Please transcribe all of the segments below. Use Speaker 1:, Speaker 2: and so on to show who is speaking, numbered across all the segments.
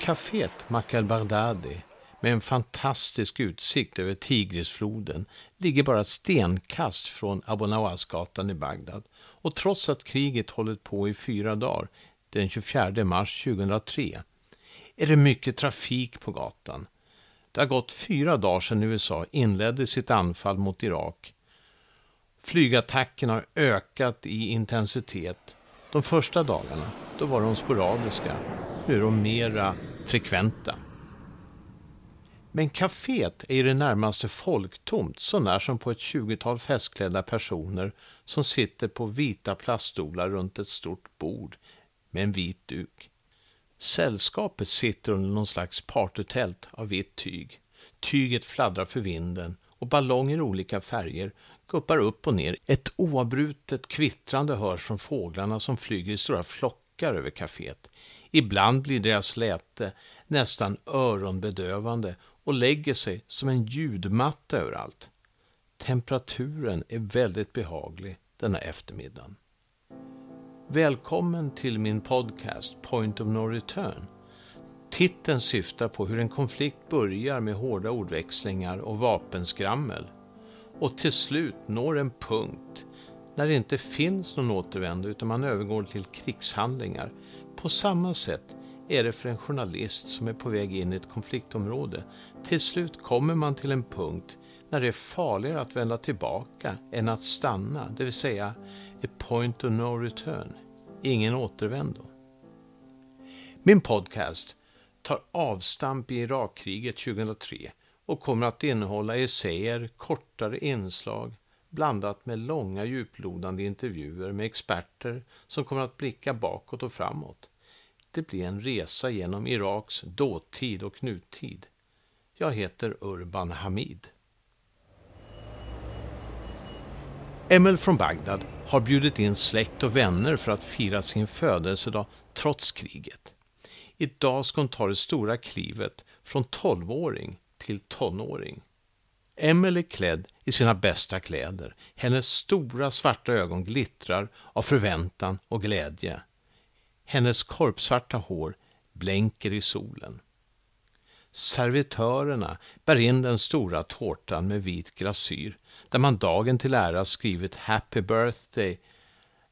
Speaker 1: Caféet Mac Bardadi med en fantastisk utsikt över Tigrisfloden ligger bara ett stenkast från Abonawasgatan i Bagdad. Och trots att kriget hållit på i fyra dagar, den 24 mars 2003, är det mycket trafik på gatan. Det har gått fyra dagar sedan USA inledde sitt anfall mot Irak. Flygattackerna har ökat i intensitet. De första dagarna, då var de sporadiska. Nu är de mera frekventa. Men kaféet är i det närmaste folktomt, så när som på ett tjugotal festklädda personer som sitter på vita plaststolar runt ett stort bord med en vit duk. Sällskapet sitter under någon slags partytält av vitt tyg. Tyget fladdrar för vinden och ballonger i olika färger guppar upp och ner. Ett oavbrutet kvittrande hörs från fåglarna som flyger i stora flockar över kaféet. Ibland blir deras läte nästan öronbedövande och lägger sig som en ljudmatta överallt. Temperaturen är väldigt behaglig denna eftermiddag. Välkommen till min podcast Point of No Return. Titeln syftar på hur en konflikt börjar med hårda ordväxlingar och vapenskrammel och till slut når en punkt när det inte finns någon återvändo utan man övergår till krigshandlingar. På samma sätt är det för en journalist som är på väg in i ett konfliktområde. Till slut kommer man till en punkt när det är farligare att vända tillbaka än att stanna, det vill säga a point of no return, ingen återvändo. Min podcast tar avstamp i Irakkriget 2003 och kommer att innehålla essäer, kortare inslag blandat med långa djuplodande intervjuer med experter som kommer att blicka bakåt och framåt. Det blir en resa genom Iraks dåtid och nutid. Jag heter Urban Hamid. Emil från Bagdad har bjudit in släkt och vänner för att fira sin födelsedag trots kriget. Idag ska hon ta det stora klivet från 12-åring till tonåring. Emil är klädd i sina bästa kläder. Hennes stora svarta ögon glittrar av förväntan och glädje. Hennes korpsvarta hår blänker i solen. Servitörerna bär in den stora tårtan med vit glasyr där man dagen till ära skrivit Happy birthday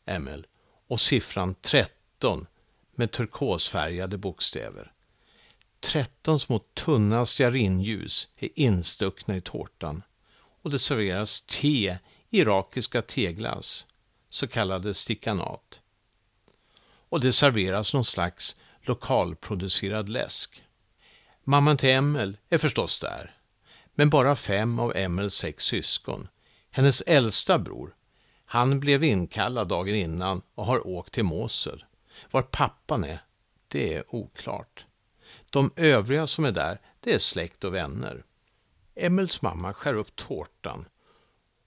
Speaker 1: Emil och siffran 13 med turkosfärgade bokstäver. 13 små tunna stearinljus är instuckna i tårtan och det serveras te i irakiska teglas, så kallade stickanat och det serveras någon slags lokalproducerad läsk. Mamman till Emel är förstås där, men bara fem av Emels sex syskon. Hennes äldsta bror, han blev inkallad dagen innan och har åkt till Mosul. Var pappan är, det är oklart. De övriga som är där, det är släkt och vänner. Emils mamma skär upp tårtan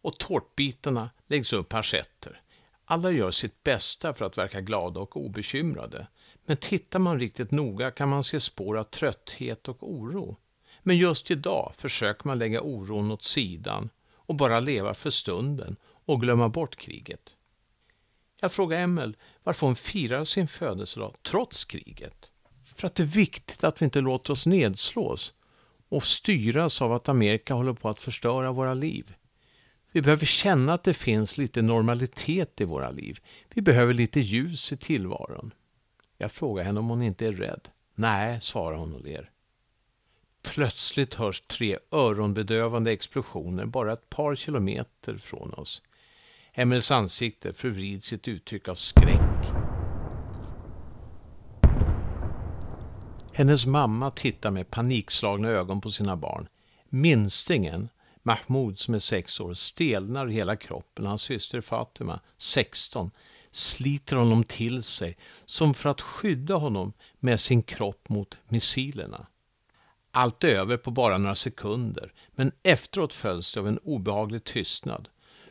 Speaker 1: och tårtbitarna läggs upp parsetter. Alla gör sitt bästa för att verka glada och obekymrade. Men tittar man riktigt noga kan man se spår av trötthet och oro. Men just idag försöker man lägga oron åt sidan och bara leva för stunden och glömma bort kriget. Jag frågar Emel varför hon firar sin födelsedag trots kriget. För att det är viktigt att vi inte låter oss nedslås och styras av att Amerika håller på att förstöra våra liv. Vi behöver känna att det finns lite normalitet i våra liv. Vi behöver lite ljus i tillvaron. Jag frågar henne om hon inte är rädd. Nej, svarar hon och ler. Plötsligt hörs tre öronbedövande explosioner bara ett par kilometer från oss. Emils ansikte förvrids i ett uttryck av skräck. Hennes mamma tittar med panikslagna ögon på sina barn. Minstingen Mahmoud som är sex år stelnar i hela kroppen. Hans syster Fatima, 16, sliter honom till sig som för att skydda honom med sin kropp mot missilerna. Allt är över på bara några sekunder, men efteråt följs det av en obehaglig tystnad.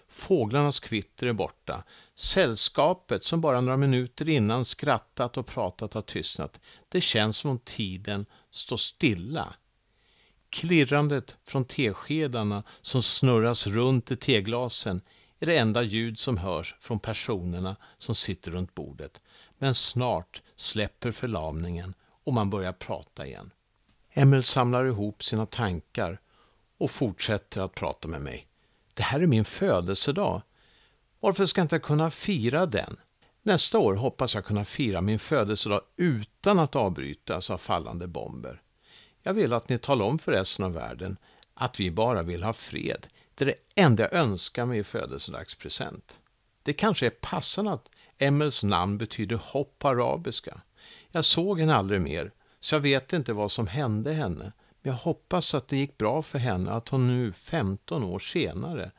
Speaker 1: Fåglarnas kvitter är borta. Sällskapet som bara några minuter innan skrattat och pratat har tystnat. Det känns som om tiden står stilla Klirrandet från teskedarna som snurras runt i teglasen är det enda ljud som hörs från personerna som sitter runt bordet. Men snart släpper förlamningen och man börjar prata igen. Emil samlar ihop sina tankar och fortsätter att prata med mig. Det här är min födelsedag. Varför ska jag inte kunna fira den? Nästa år hoppas jag kunna fira min födelsedag utan att avbrytas av fallande bomber. Jag vill att ni talar om för resten av världen att vi bara vill ha fred. Det är det enda jag önskar mig i födelsedagspresent. Det kanske är passande att Emels namn betyder hopp på arabiska. Jag såg henne aldrig mer, så jag vet inte vad som hände henne. Men jag hoppas att det gick bra för henne, att hon nu 15 år senare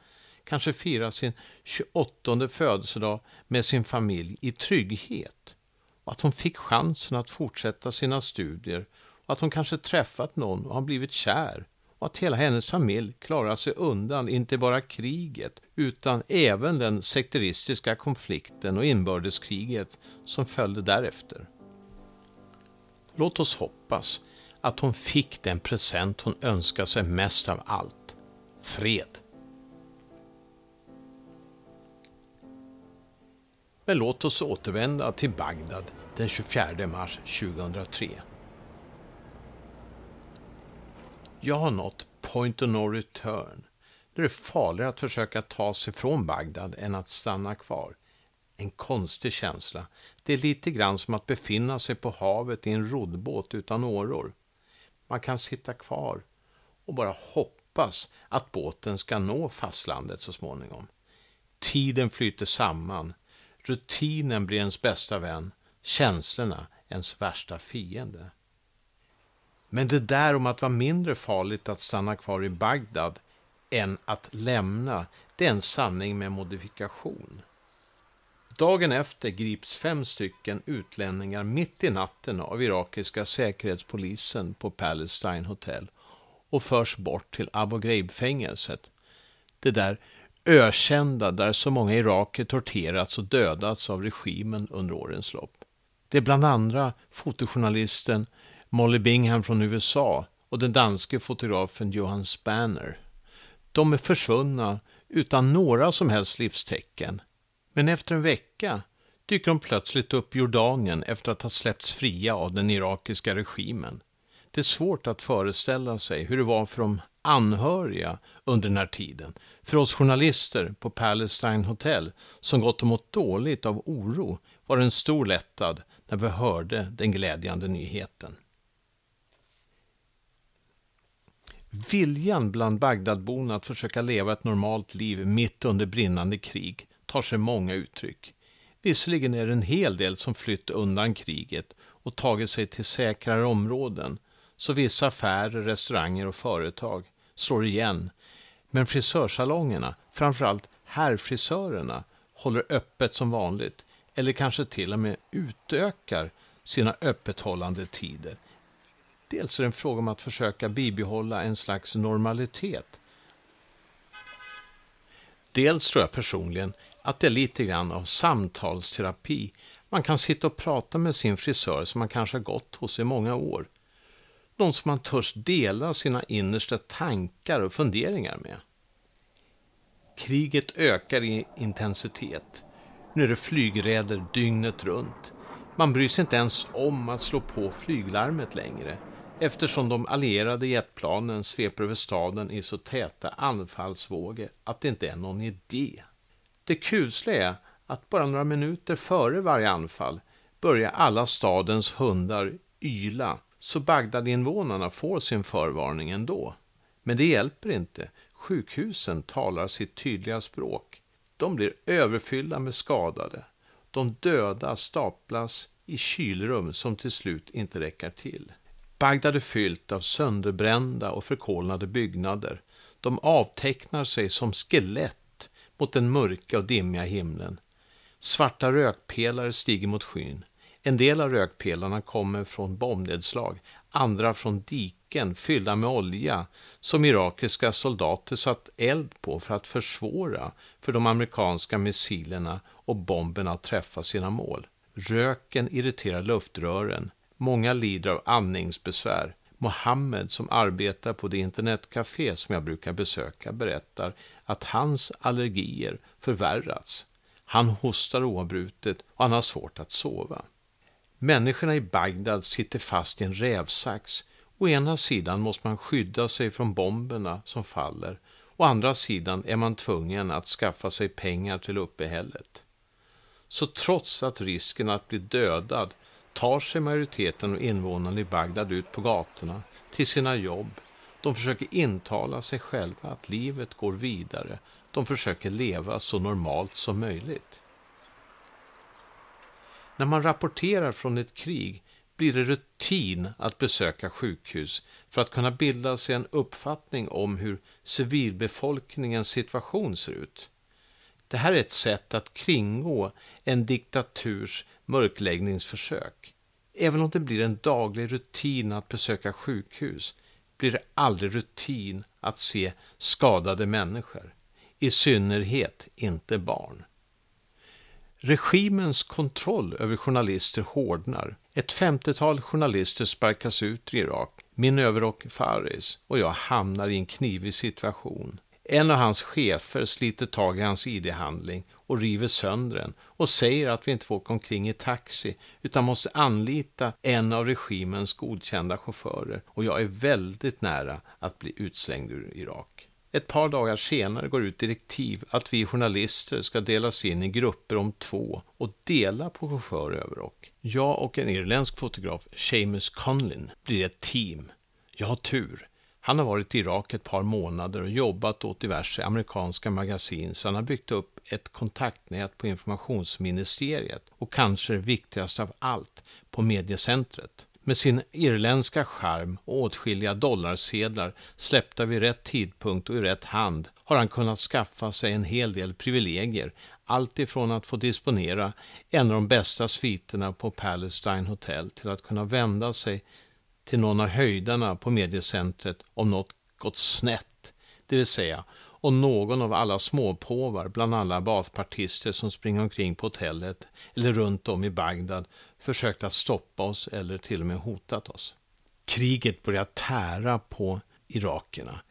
Speaker 1: kanske fira sin 28 födelsedag med sin familj i trygghet. Och att hon fick chansen att fortsätta sina studier och att hon kanske träffat någon och har blivit kär och att hela hennes familj klarar sig undan inte bara kriget utan även den sekteristiska konflikten och inbördeskriget som följde därefter. Låt oss hoppas att hon fick den present hon önskade sig mest av allt, fred. Men låt oss återvända till Bagdad den 24 mars 2003. Jag har nått point of no return. Det är farligare att försöka ta sig från Bagdad än att stanna kvar. En konstig känsla. Det är lite grann som att befinna sig på havet i en roddbåt utan åror. Man kan sitta kvar och bara hoppas att båten ska nå fastlandet så småningom. Tiden flyter samman. Rutinen blir ens bästa vän. Känslorna ens värsta fiende. Men det där om att vara mindre farligt att stanna kvar i Bagdad än att lämna, det är en sanning med modifikation. Dagen efter grips fem stycken utlänningar mitt i natten av irakiska säkerhetspolisen på Palestine Hotel och förs bort till Abu Ghraib-fängelset. Det där ökända där så många iraker torterats och dödats av regimen under årens lopp. Det är bland andra fotojournalisten Molly Bingham från USA och den danske fotografen Johan Spanner. De är försvunna utan några som helst livstecken. Men efter en vecka dyker de plötsligt upp i Jordanien efter att ha släppts fria av den irakiska regimen. Det är svårt att föreställa sig hur det var för de anhöriga under den här tiden. För oss journalister på Palestine Hotel som gått och mått dåligt av oro var det en stor lättnad när vi hörde den glädjande nyheten. Viljan bland Bagdadborna att försöka leva ett normalt liv mitt under brinnande krig tar sig många uttryck. Visserligen är det en hel del som flytt undan kriget och tagit sig till säkrare områden, så vissa affärer, restauranger och företag slår igen. Men frisörsalongerna, framförallt herrfrisörerna, håller öppet som vanligt eller kanske till och med utökar sina öppethållande tider Dels är det en fråga om att försöka bibehålla en slags normalitet. Dels tror jag personligen att det är lite grann av samtalsterapi. Man kan sitta och prata med sin frisör som man kanske har gått hos i många år. Någon som man törs dela sina innersta tankar och funderingar med. Kriget ökar i intensitet. Nu är det flygräder dygnet runt. Man bryr sig inte ens om att slå på flyglarmet längre eftersom de allierade jetplanen sveper över staden i så täta anfallsvågor att det inte är någon idé. Det kusliga är att bara några minuter före varje anfall börjar alla stadens hundar yla, så Bagdadinvånarna får sin förvarning ändå. Men det hjälper inte. Sjukhusen talar sitt tydliga språk. De blir överfyllda med skadade. De döda staplas i kylrum som till slut inte räcker till. Bagdad är fyllt av sönderbrända och förkolnade byggnader. De avtecknar sig som skelett mot den mörka och dimmiga himlen. Svarta rökpelare stiger mot skyn. En del av rökpelarna kommer från bombnedslag, andra från diken fyllda med olja som irakiska soldater satt eld på för att försvåra för de amerikanska missilerna och bomberna att träffa sina mål. Röken irriterar luftrören. Många lider av andningsbesvär. Mohammed som arbetar på det internetcafé som jag brukar besöka berättar att hans allergier förvärrats. Han hostar oavbrutet och han har svårt att sova. Människorna i Bagdad sitter fast i en rävsax. Å ena sidan måste man skydda sig från bomberna som faller. Å andra sidan är man tvungen att skaffa sig pengar till uppehället. Så trots att risken att bli dödad tar sig majoriteten av invånarna i Bagdad ut på gatorna till sina jobb. De försöker intala sig själva att livet går vidare. De försöker leva så normalt som möjligt. När man rapporterar från ett krig blir det rutin att besöka sjukhus för att kunna bilda sig en uppfattning om hur civilbefolkningens situation ser ut. Det här är ett sätt att kringgå en diktaturs mörkläggningsförsök. Även om det blir en daglig rutin att besöka sjukhus blir det aldrig rutin att se skadade människor. I synnerhet inte barn. Regimens kontroll över journalister hårdnar. Ett femtiotal journalister sparkas ut i Irak. Min överrock Faris och jag hamnar i en knivig situation. En av hans chefer sliter tag i hans ID-handling och river sönder den och säger att vi inte får åka omkring i taxi utan måste anlita en av regimens godkända chaufförer och jag är väldigt nära att bli utslängd ur Irak. Ett par dagar senare går ut direktiv att vi journalister ska delas in i grupper om två och dela på chaufför överrock. Jag och en irländsk fotograf, Seamus Conlin, blir ett team. Jag har tur. Han har varit i Irak ett par månader och jobbat åt diverse amerikanska magasin så han har byggt upp ett kontaktnät på informationsministeriet och kanske det viktigaste av allt, på mediecentret. Med sin irländska charm och åtskilliga dollarsedlar släppta vid rätt tidpunkt och i rätt hand har han kunnat skaffa sig en hel del privilegier. Allt ifrån att få disponera en av de bästa sviterna på Palestine Hotel till att kunna vända sig till någon av höjdarna på mediecentret om något gått snett. Det vill säga om någon av alla småpåvar bland alla baspartister som springer omkring på hotellet eller runt om i Bagdad försökt att stoppa oss eller till och med hotat oss. Kriget börjar tära på irakerna.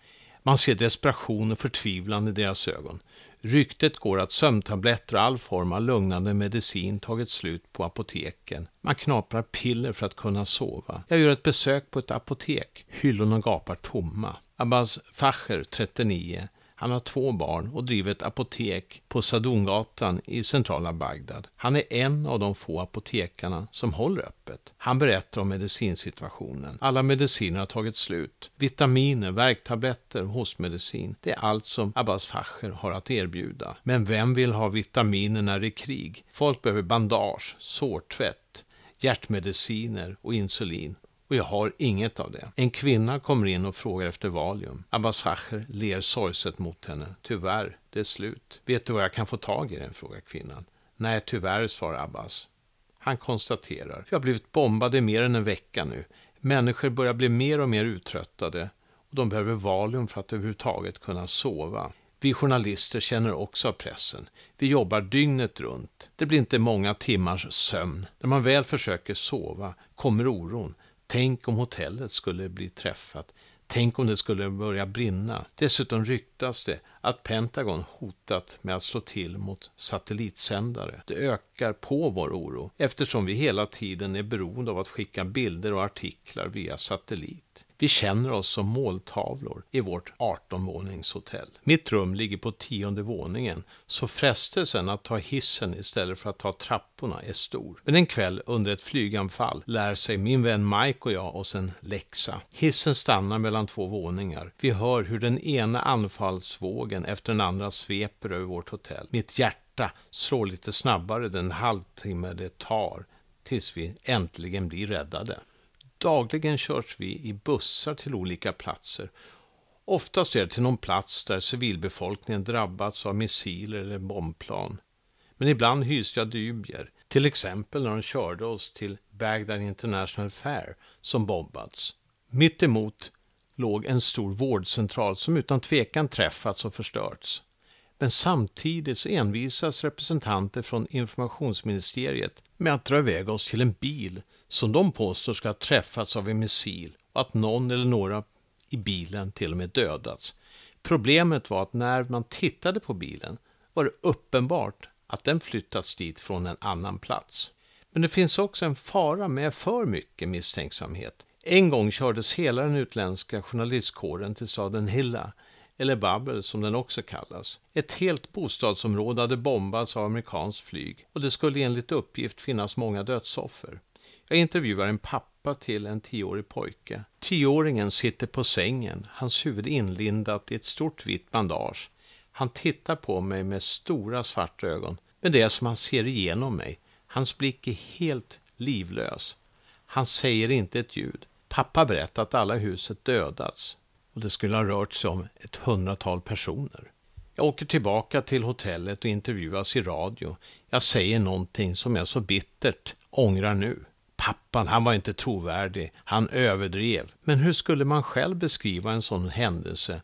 Speaker 1: Man ser desperation och förtvivlan i deras ögon. Ryktet går att sömntabletter och all form av lugnande medicin tagit slut på apoteken. Man knaprar piller för att kunna sova. Jag gör ett besök på ett apotek. Hyllorna gapar tomma. Abbas Facher, 39, han har två barn och driver ett apotek på Sadungatan i centrala Bagdad. Han är en av de få apotekarna som håller öppet. Han berättar om medicinsituationen. Alla mediciner har tagit slut. Vitaminer, värktabletter, hostmedicin. Det är allt som Abbas Facher har att erbjuda. Men vem vill ha vitaminer när det är krig? Folk behöver bandage, sårtvätt, hjärtmediciner och insulin. Och jag har inget av det. En kvinna kommer in och frågar efter Valium. Abbas Facher ler sorgset mot henne. Tyvärr, det är slut. Vet du var jag kan få tag i den? frågar kvinnan. Nej, tyvärr, svarar Abbas. Han konstaterar. Vi har blivit bombade i mer än en vecka nu. Människor börjar bli mer och mer uttröttade och de behöver Valium för att överhuvudtaget kunna sova. Vi journalister känner också av pressen. Vi jobbar dygnet runt. Det blir inte många timmars sömn. När man väl försöker sova kommer oron. Tänk om hotellet skulle bli träffat. Tänk om det skulle börja brinna. Dessutom ryktas det att Pentagon hotat med att slå till mot satellitsändare. Det ökar på vår oro eftersom vi hela tiden är beroende av att skicka bilder och artiklar via satellit. Vi känner oss som måltavlor i vårt 18-våningshotell. Mitt rum ligger på tionde våningen, så frestelsen att ta hissen istället för att ta trapporna är stor. Men en kväll under ett flyganfall lär sig min vän Mike och jag oss en läxa. Hissen stannar mellan två våningar. Vi hör hur den ena anfallsvågen efter den andra sveper över vårt hotell. Mitt hjärta slår lite snabbare den halvtimme det tar tills vi äntligen blir räddade. Dagligen körs vi i bussar till olika platser. Oftast är det till någon plats där civilbefolkningen drabbats av missiler eller bombplan. Men ibland hyste jag dubier, till exempel när de körde oss till Bagdad International Fair som bombats. Mitt emot låg en stor vårdcentral som utan tvekan träffats och förstörts. Men samtidigt så envisas representanter från informationsministeriet med att dra iväg oss till en bil som de påstår ska ha träffats av en missil och att någon eller några i bilen till och med dödats. Problemet var att när man tittade på bilen var det uppenbart att den flyttats dit från en annan plats. Men det finns också en fara med för mycket misstänksamhet. En gång kördes hela den utländska journalistkåren till staden Hilla, eller Babel som den också kallas. Ett helt bostadsområde hade bombats av amerikanskt flyg och det skulle enligt uppgift finnas många dödsoffer. Jag intervjuar en pappa till en tioårig pojke. Tioåringen sitter på sängen, hans huvud inlindat i ett stort vitt bandage. Han tittar på mig med stora svarta ögon, men det är som han ser igenom mig. Hans blick är helt livlös. Han säger inte ett ljud. Pappa berättar att alla i huset dödats och det skulle ha rört sig om ett hundratal personer. Jag åker tillbaka till hotellet och intervjuas i radio. Jag säger någonting som jag så bittert ångrar nu. Pappan, han var inte trovärdig. Han överdrev. Men hur skulle man själv beskriva en sån händelse?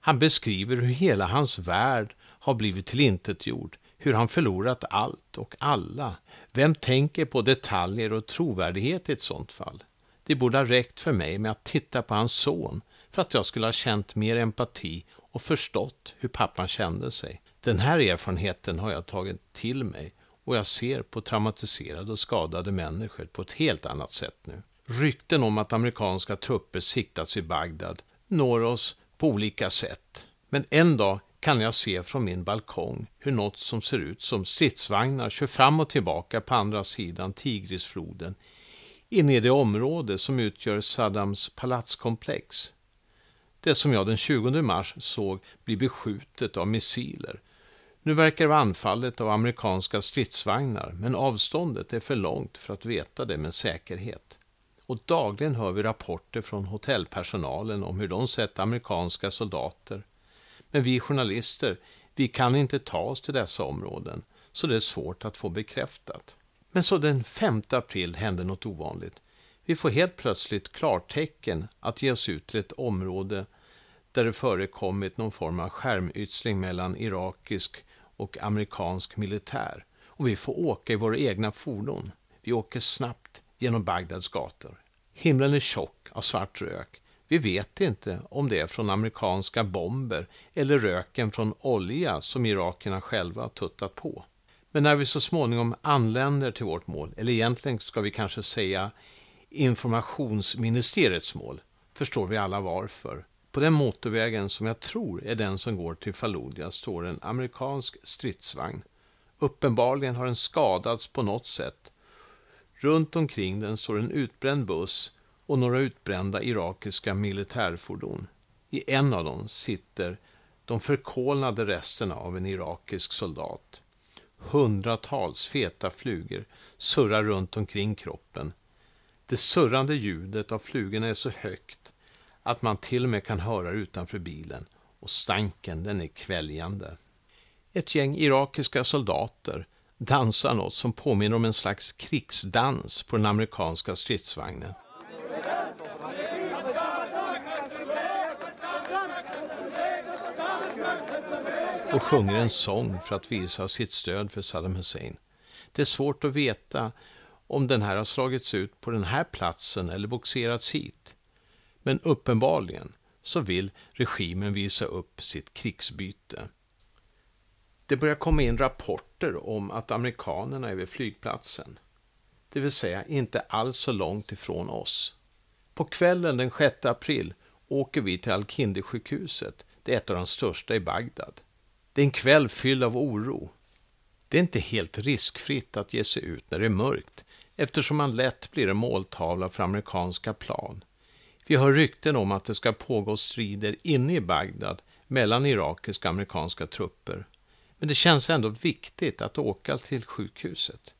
Speaker 1: Han beskriver hur hela hans värld har blivit tillintetgjord, hur han förlorat allt och alla. Vem tänker på detaljer och trovärdighet i ett sånt fall? Det borde ha räckt för mig med att titta på hans son för att jag skulle ha känt mer empati och förstått hur pappan kände sig. Den här erfarenheten har jag tagit till mig och jag ser på traumatiserade och skadade människor på ett helt annat sätt nu. Rykten om att amerikanska trupper siktats i Bagdad når oss på olika sätt. Men en dag kan jag se från min balkong hur något som ser ut som stridsvagnar kör fram och tillbaka på andra sidan Tigrisfloden inne i det område som utgör Saddams palatskomplex. Det som jag den 20 mars såg bli beskjutet av missiler nu verkar det vara anfallet av amerikanska stridsvagnar, men avståndet är för långt för att veta det med säkerhet. Och dagligen hör vi rapporter från hotellpersonalen om hur de sett amerikanska soldater. Men vi journalister, vi kan inte ta oss till dessa områden, så det är svårt att få bekräftat. Men så den 5 april hände något ovanligt. Vi får helt plötsligt klartecken att ge oss ut till ett område där det förekommit någon form av skärmytsling mellan irakisk och amerikansk militär och vi får åka i våra egna fordon. Vi åker snabbt genom Bagdads gator. Himlen är tjock av svart rök. Vi vet inte om det är från amerikanska bomber eller röken från olja som irakierna själva tuttat på. Men när vi så småningom anländer till vårt mål, eller egentligen ska vi kanske säga informationsministeriets mål, förstår vi alla varför. På den motorvägen som jag tror är den som går till Fallujah står en amerikansk stridsvagn. Uppenbarligen har den skadats på något sätt. Runt omkring den står en utbränd buss och några utbrända irakiska militärfordon. I en av dem sitter de förkolnade resterna av en irakisk soldat. Hundratals feta flugor surrar runt omkring kroppen. Det surrande ljudet av flugorna är så högt att man till och med kan höra utanför bilen och stanken den är kväljande. Ett gäng irakiska soldater dansar något som påminner om en slags krigsdans på den amerikanska stridsvagnen. och sjunger en sång för att visa sitt stöd för Saddam Hussein. Det är svårt att veta om den här har slagits ut på den här platsen eller boxerats hit. Men uppenbarligen så vill regimen visa upp sitt krigsbyte. Det börjar komma in rapporter om att amerikanerna är vid flygplatsen. Det vill säga inte alls så långt ifrån oss. På kvällen den 6 april åker vi till Al-Kindi-sjukhuset. Det är ett av de största i Bagdad. Det är en kväll fylld av oro. Det är inte helt riskfritt att ge sig ut när det är mörkt eftersom man lätt blir en måltavla för amerikanska plan. Vi hör rykten om att det ska pågå strider inne i Bagdad mellan irakiska och amerikanska trupper. Men det känns ändå viktigt att åka till sjukhuset.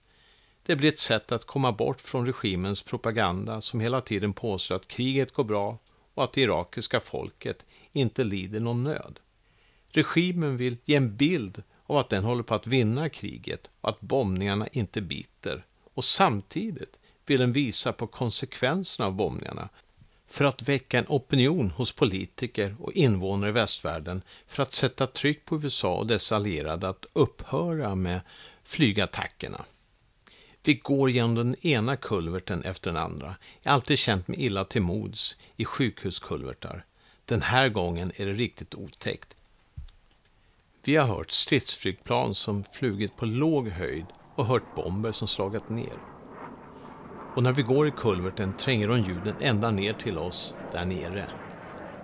Speaker 1: Det blir ett sätt att komma bort från regimens propaganda som hela tiden påstår att kriget går bra och att det irakiska folket inte lider någon nöd. Regimen vill ge en bild av att den håller på att vinna kriget och att bombningarna inte biter. Och samtidigt vill den visa på konsekvenserna av bombningarna för att väcka en opinion hos politiker och invånare i västvärlden för att sätta tryck på USA och dess allierade att upphöra med flygattackerna. Vi går genom den ena kulverten efter den andra. Jag har alltid känt mig illa till mods i sjukhuskulvertar. Den här gången är det riktigt otäckt. Vi har hört stridsflygplan som flugit på låg höjd och hört bomber som slagit ner. Och när vi går i kulverten tränger de ljuden ända ner till oss där nere.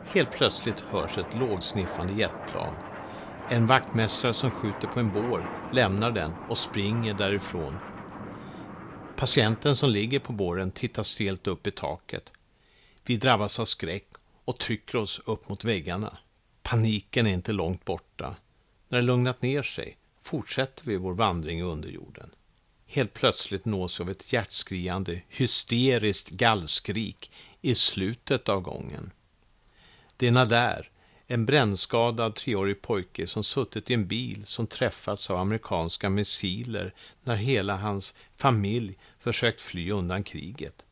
Speaker 1: Helt plötsligt hörs ett lågsniffande jetplan. En vaktmästare som skjuter på en bår lämnar den och springer därifrån. Patienten som ligger på båren tittar stelt upp i taket. Vi drabbas av skräck och trycker oss upp mot väggarna. Paniken är inte långt borta. När det lugnat ner sig fortsätter vi vår vandring i underjorden. Helt plötsligt nås av ett hjärtskriande, hysteriskt gallskrik i slutet av gången. Det är Nader, en brännskadad treårig pojke som suttit i en bil som träffats av amerikanska missiler när hela hans familj försökt fly undan kriget.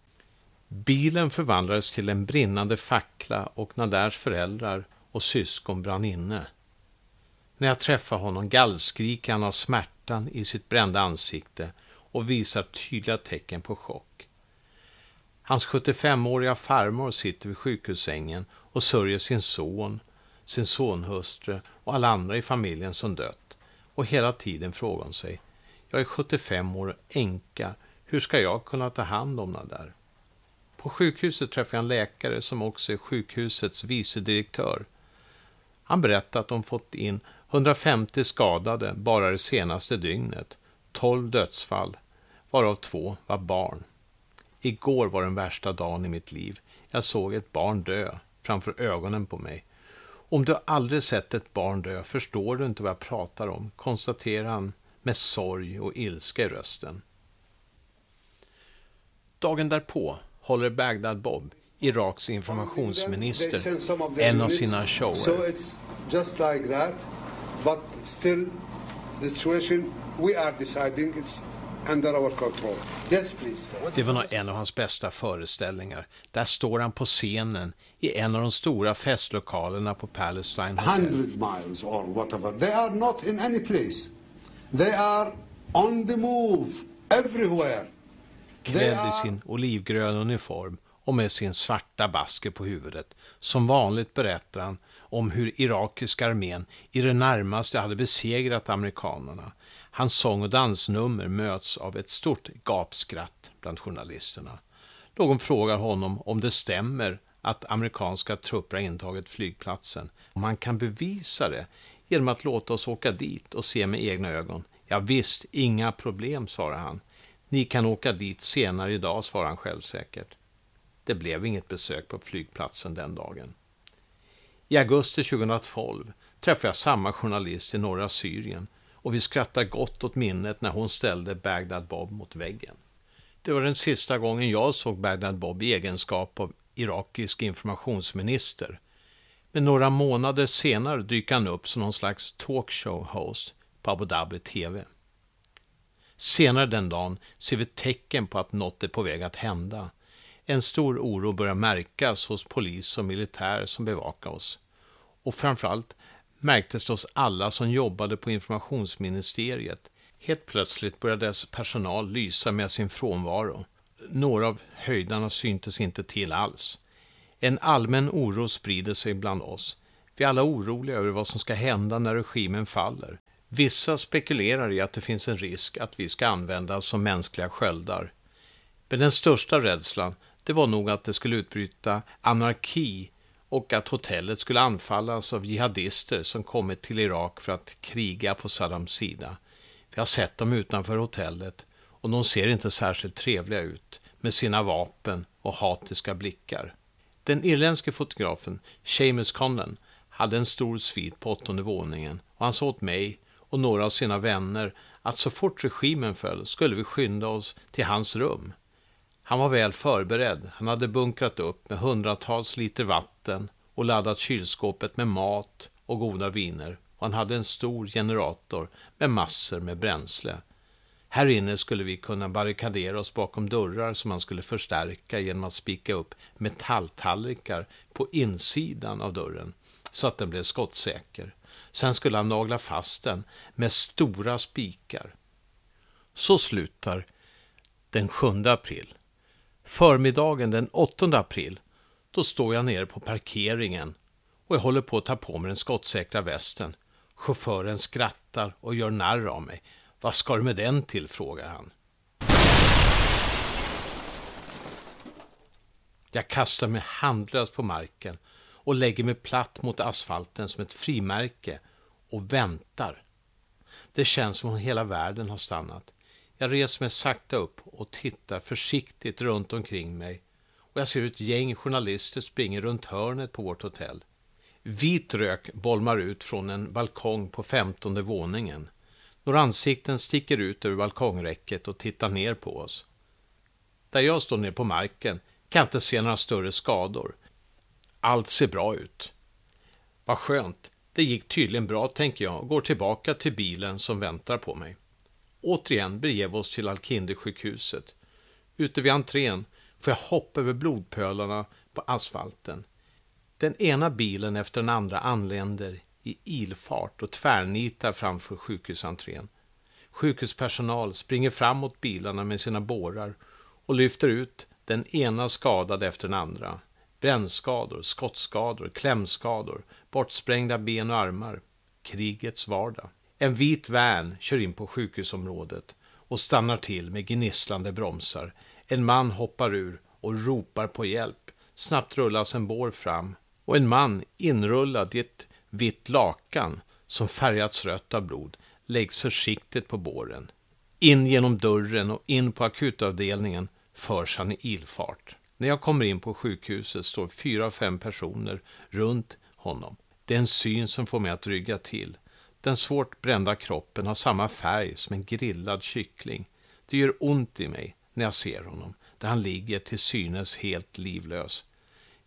Speaker 1: Bilen förvandlades till en brinnande fackla och Naders föräldrar och syskon brann inne. När jag träffar honom gallskriker han av smärtan i sitt brända ansikte och visar tydliga tecken på chock. Hans 75-åriga farmor sitter vid sjukhussängen och sörjer sin son, sin sonhustru och alla andra i familjen som dött och hela tiden frågar hon sig jag är 75 år och änka. Hur ska jag kunna ta hand om det där? På sjukhuset träffar jag en läkare som också är sjukhusets vice direktör. Han berättar att de fått in 150 skadade bara det senaste dygnet, 12 dödsfall, varav två var barn. Igår var den värsta dagen i mitt liv. Jag såg ett barn dö framför ögonen på mig. Om du aldrig sett ett barn dö förstår du inte vad jag pratar om, konstaterar han med sorg och ilska i rösten. Dagen därpå håller Bagdad Bob, Iraks informationsminister, en av sina shower. But still, the situation we are deciding is under our control. Yes, please. Det var nog en av hans bästa föreställningar. Där står han på scenen i en av de stora festlokalerna på Palestine Hotel. 100 miles or whatever. They are not in any place. They are on the move everywhere. Klädd i sin olivgröna uniform och med sin svarta basker på huvudet. Som vanligt berättar han om hur irakiska armén i det närmaste hade besegrat amerikanerna. Hans sång och dansnummer möts av ett stort gapskratt bland journalisterna. Någon frågar honom om det stämmer att amerikanska trupper har intagit flygplatsen. Om han kan bevisa det genom att låta oss åka dit och se med egna ögon. Ja, visst, inga problem, svarar han. Ni kan åka dit senare idag, svarar han självsäkert. Det blev inget besök på flygplatsen den dagen. I augusti 2012 träffade jag samma journalist i norra Syrien och vi skrattade gott åt minnet när hon ställde Bagdad Bob mot väggen. Det var den sista gången jag såg Bagdad Bob i egenskap av irakisk informationsminister. Men några månader senare dyker han upp som någon slags talkshow-host på Abu Dhabi TV. Senare den dagen ser vi tecken på att något är på väg att hända. En stor oro börjar märkas hos polis och militär som bevakar oss. Och framförallt märktes det hos alla som jobbade på informationsministeriet. Helt plötsligt började dess personal lysa med sin frånvaro. Några av höjdarna syntes inte till alls. En allmän oro sprider sig bland oss. Vi är alla oroliga över vad som ska hända när regimen faller. Vissa spekulerar i att det finns en risk att vi ska användas som mänskliga sköldar. Men den största rädslan det var nog att det skulle utbryta anarki och att hotellet skulle anfallas av jihadister som kommit till Irak för att kriga på Saddams sida. Vi har sett dem utanför hotellet och de ser inte särskilt trevliga ut med sina vapen och hatiska blickar. Den irländske fotografen Seamus Conlon hade en stor svit på åttonde våningen och han sa åt mig och några av sina vänner att så fort regimen föll skulle vi skynda oss till hans rum. Han var väl förberedd. Han hade bunkrat upp med hundratals liter vatten och laddat kylskåpet med mat och goda viner. Och han hade en stor generator med massor med bränsle. Här inne skulle vi kunna barrikadera oss bakom dörrar som han skulle förstärka genom att spika upp metalltallrikar på insidan av dörren så att den blev skottsäker. Sen skulle han nagla fast den med stora spikar. Så slutar den 7 april. Förmiddagen den 8 april, då står jag nere på parkeringen och jag håller på att ta på mig den skottsäkra västen. Chauffören skrattar och gör narr av mig. Vad ska du med den till? frågar han. Jag kastar mig handlöst på marken och lägger mig platt mot asfalten som ett frimärke och väntar. Det känns som om hela världen har stannat. Jag reser mig sakta upp och tittar försiktigt runt omkring mig och jag ser hur ett gäng journalister springer runt hörnet på vårt hotell. Vit rök bolmar ut från en balkong på femtonde våningen. Några ansikten sticker ut över balkongräcket och tittar ner på oss. Där jag står ner på marken kan jag inte se några större skador. Allt ser bra ut. Vad skönt. Det gick tydligen bra, tänker jag och går tillbaka till bilen som väntar på mig. Återigen beger vi oss till Alkindersjukhuset. Ute vid entrén får jag hoppa över blodpölarna på asfalten. Den ena bilen efter den andra anländer i ilfart och tvärnitar framför sjukhusentrén. Sjukhuspersonal springer fram mot bilarna med sina bårar och lyfter ut den ena skadade efter den andra. Brännskador, skottskador, klämskador, bortsprängda ben och armar. Krigets vardag. En vit van kör in på sjukhusområdet och stannar till med gnisslande bromsar. En man hoppar ur och ropar på hjälp. Snabbt rullas en bår fram och en man inrullad i ett vitt lakan som färgats rött av blod läggs försiktigt på båren. In genom dörren och in på akutavdelningen förs han i ilfart. När jag kommer in på sjukhuset står fyra, fem personer runt honom. Det är en syn som får mig att rygga till. Den svårt brända kroppen har samma färg som en grillad kyckling. Det gör ont i mig när jag ser honom, där han ligger till synes helt livlös.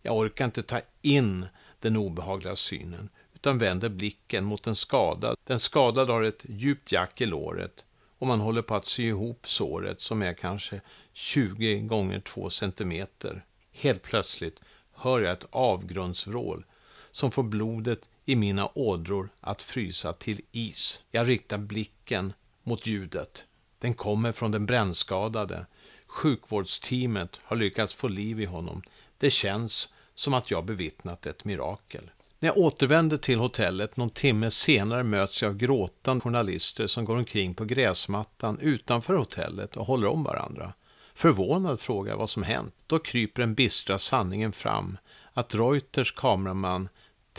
Speaker 1: Jag orkar inte ta in den obehagliga synen, utan vänder blicken mot den skadad. Den skadade har ett djupt jack i låret och man håller på att sy ihop såret som är kanske 20 gånger 2 centimeter. Helt plötsligt hör jag ett avgrundsvrål som får blodet i mina ådror att frysa till is. Jag riktar blicken mot ljudet. Den kommer från den brännskadade. Sjukvårdsteamet har lyckats få liv i honom. Det känns som att jag bevittnat ett mirakel. När jag återvänder till hotellet någon timme senare möts jag av gråtande journalister som går omkring på gräsmattan utanför hotellet och håller om varandra. Förvånad frågar jag vad som hänt. Då kryper den bistra sanningen fram att Reuters kameraman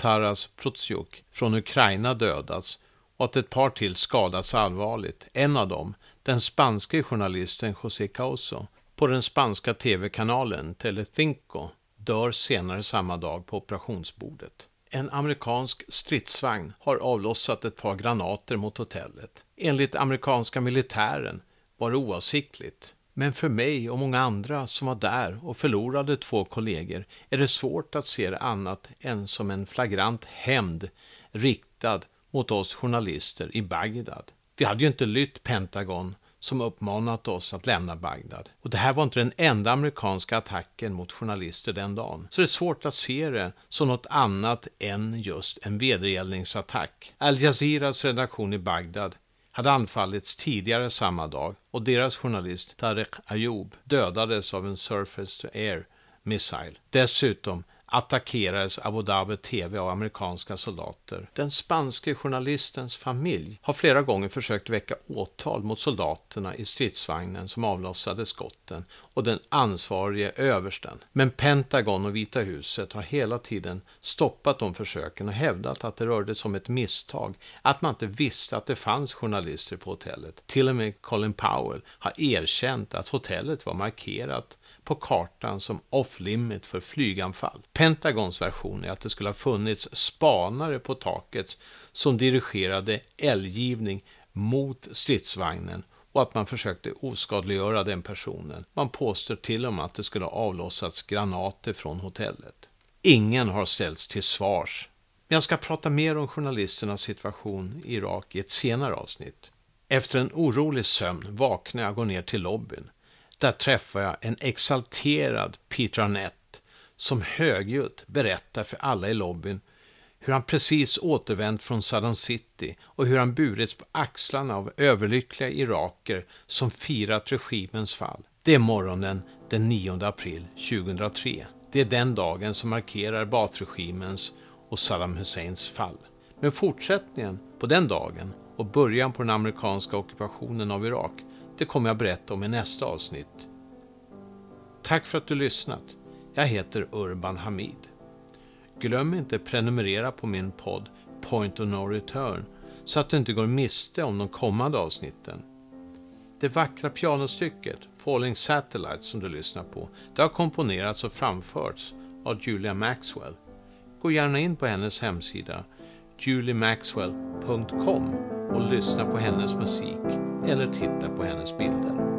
Speaker 1: Taras Protsjuk från Ukraina dödats och att ett par till skadats allvarligt. En av dem, den spanske journalisten José Causo, på den spanska tv-kanalen Telecinco, dör senare samma dag på operationsbordet. En amerikansk stridsvagn har avlossat ett par granater mot hotellet. Enligt amerikanska militären var det oavsiktligt. Men för mig och många andra som var där och förlorade två kollegor är det svårt att se det annat än som en flagrant hämnd riktad mot oss journalister i Bagdad. Vi hade ju inte lytt Pentagon som uppmanat oss att lämna Bagdad. Och det här var inte den enda amerikanska attacken mot journalister den dagen. Så det är svårt att se det som något annat än just en vedergällningsattack. Al Jazeeras redaktion i Bagdad hade anfallits tidigare samma dag och deras journalist Tarek Ayoub dödades av en surface to air missile. Dessutom attackerades Abu Dhabi TV av amerikanska soldater. Den spanske journalistens familj har flera gånger försökt väcka åtal mot soldaterna i stridsvagnen som avlossade skotten och den ansvarige översten. Men Pentagon och Vita huset har hela tiden stoppat de försöken och hävdat att det rörde sig om ett misstag, att man inte visste att det fanns journalister på hotellet. Till och med Colin Powell har erkänt att hotellet var markerat på kartan som off-limit för flyganfall. Pentagons version är att det skulle ha funnits spanare på taket som dirigerade eldgivning mot stridsvagnen och att man försökte oskadliggöra den personen. Man påstår till och med att det skulle ha avlossats granater från hotellet. Ingen har ställts till svars. Men jag ska prata mer om journalisternas situation i Irak i ett senare avsnitt. Efter en orolig sömn vaknar jag och går ner till lobbyn. Där träffar jag en exalterad Peter Arnett som högljutt berättar för alla i lobbyn hur han precis återvänt från Saddam City och hur han burits på axlarna av överlyckliga iraker som firat regimens fall. Det är morgonen den 9 april 2003. Det är den dagen som markerar Baathregimens och Saddam Husseins fall. Men fortsättningen på den dagen och början på den amerikanska ockupationen av Irak, det kommer jag berätta om i nästa avsnitt. Tack för att du lyssnat. Jag heter Urban Hamid. Glöm inte prenumerera på min podd Point of No Return så att du inte går miste om de kommande avsnitten. Det vackra pianostycket Falling Satellite som du lyssnar på, det har komponerats och framförts av Julia Maxwell. Gå gärna in på hennes hemsida juliemaxwell.com och lyssna på hennes musik eller titta på hennes bilder.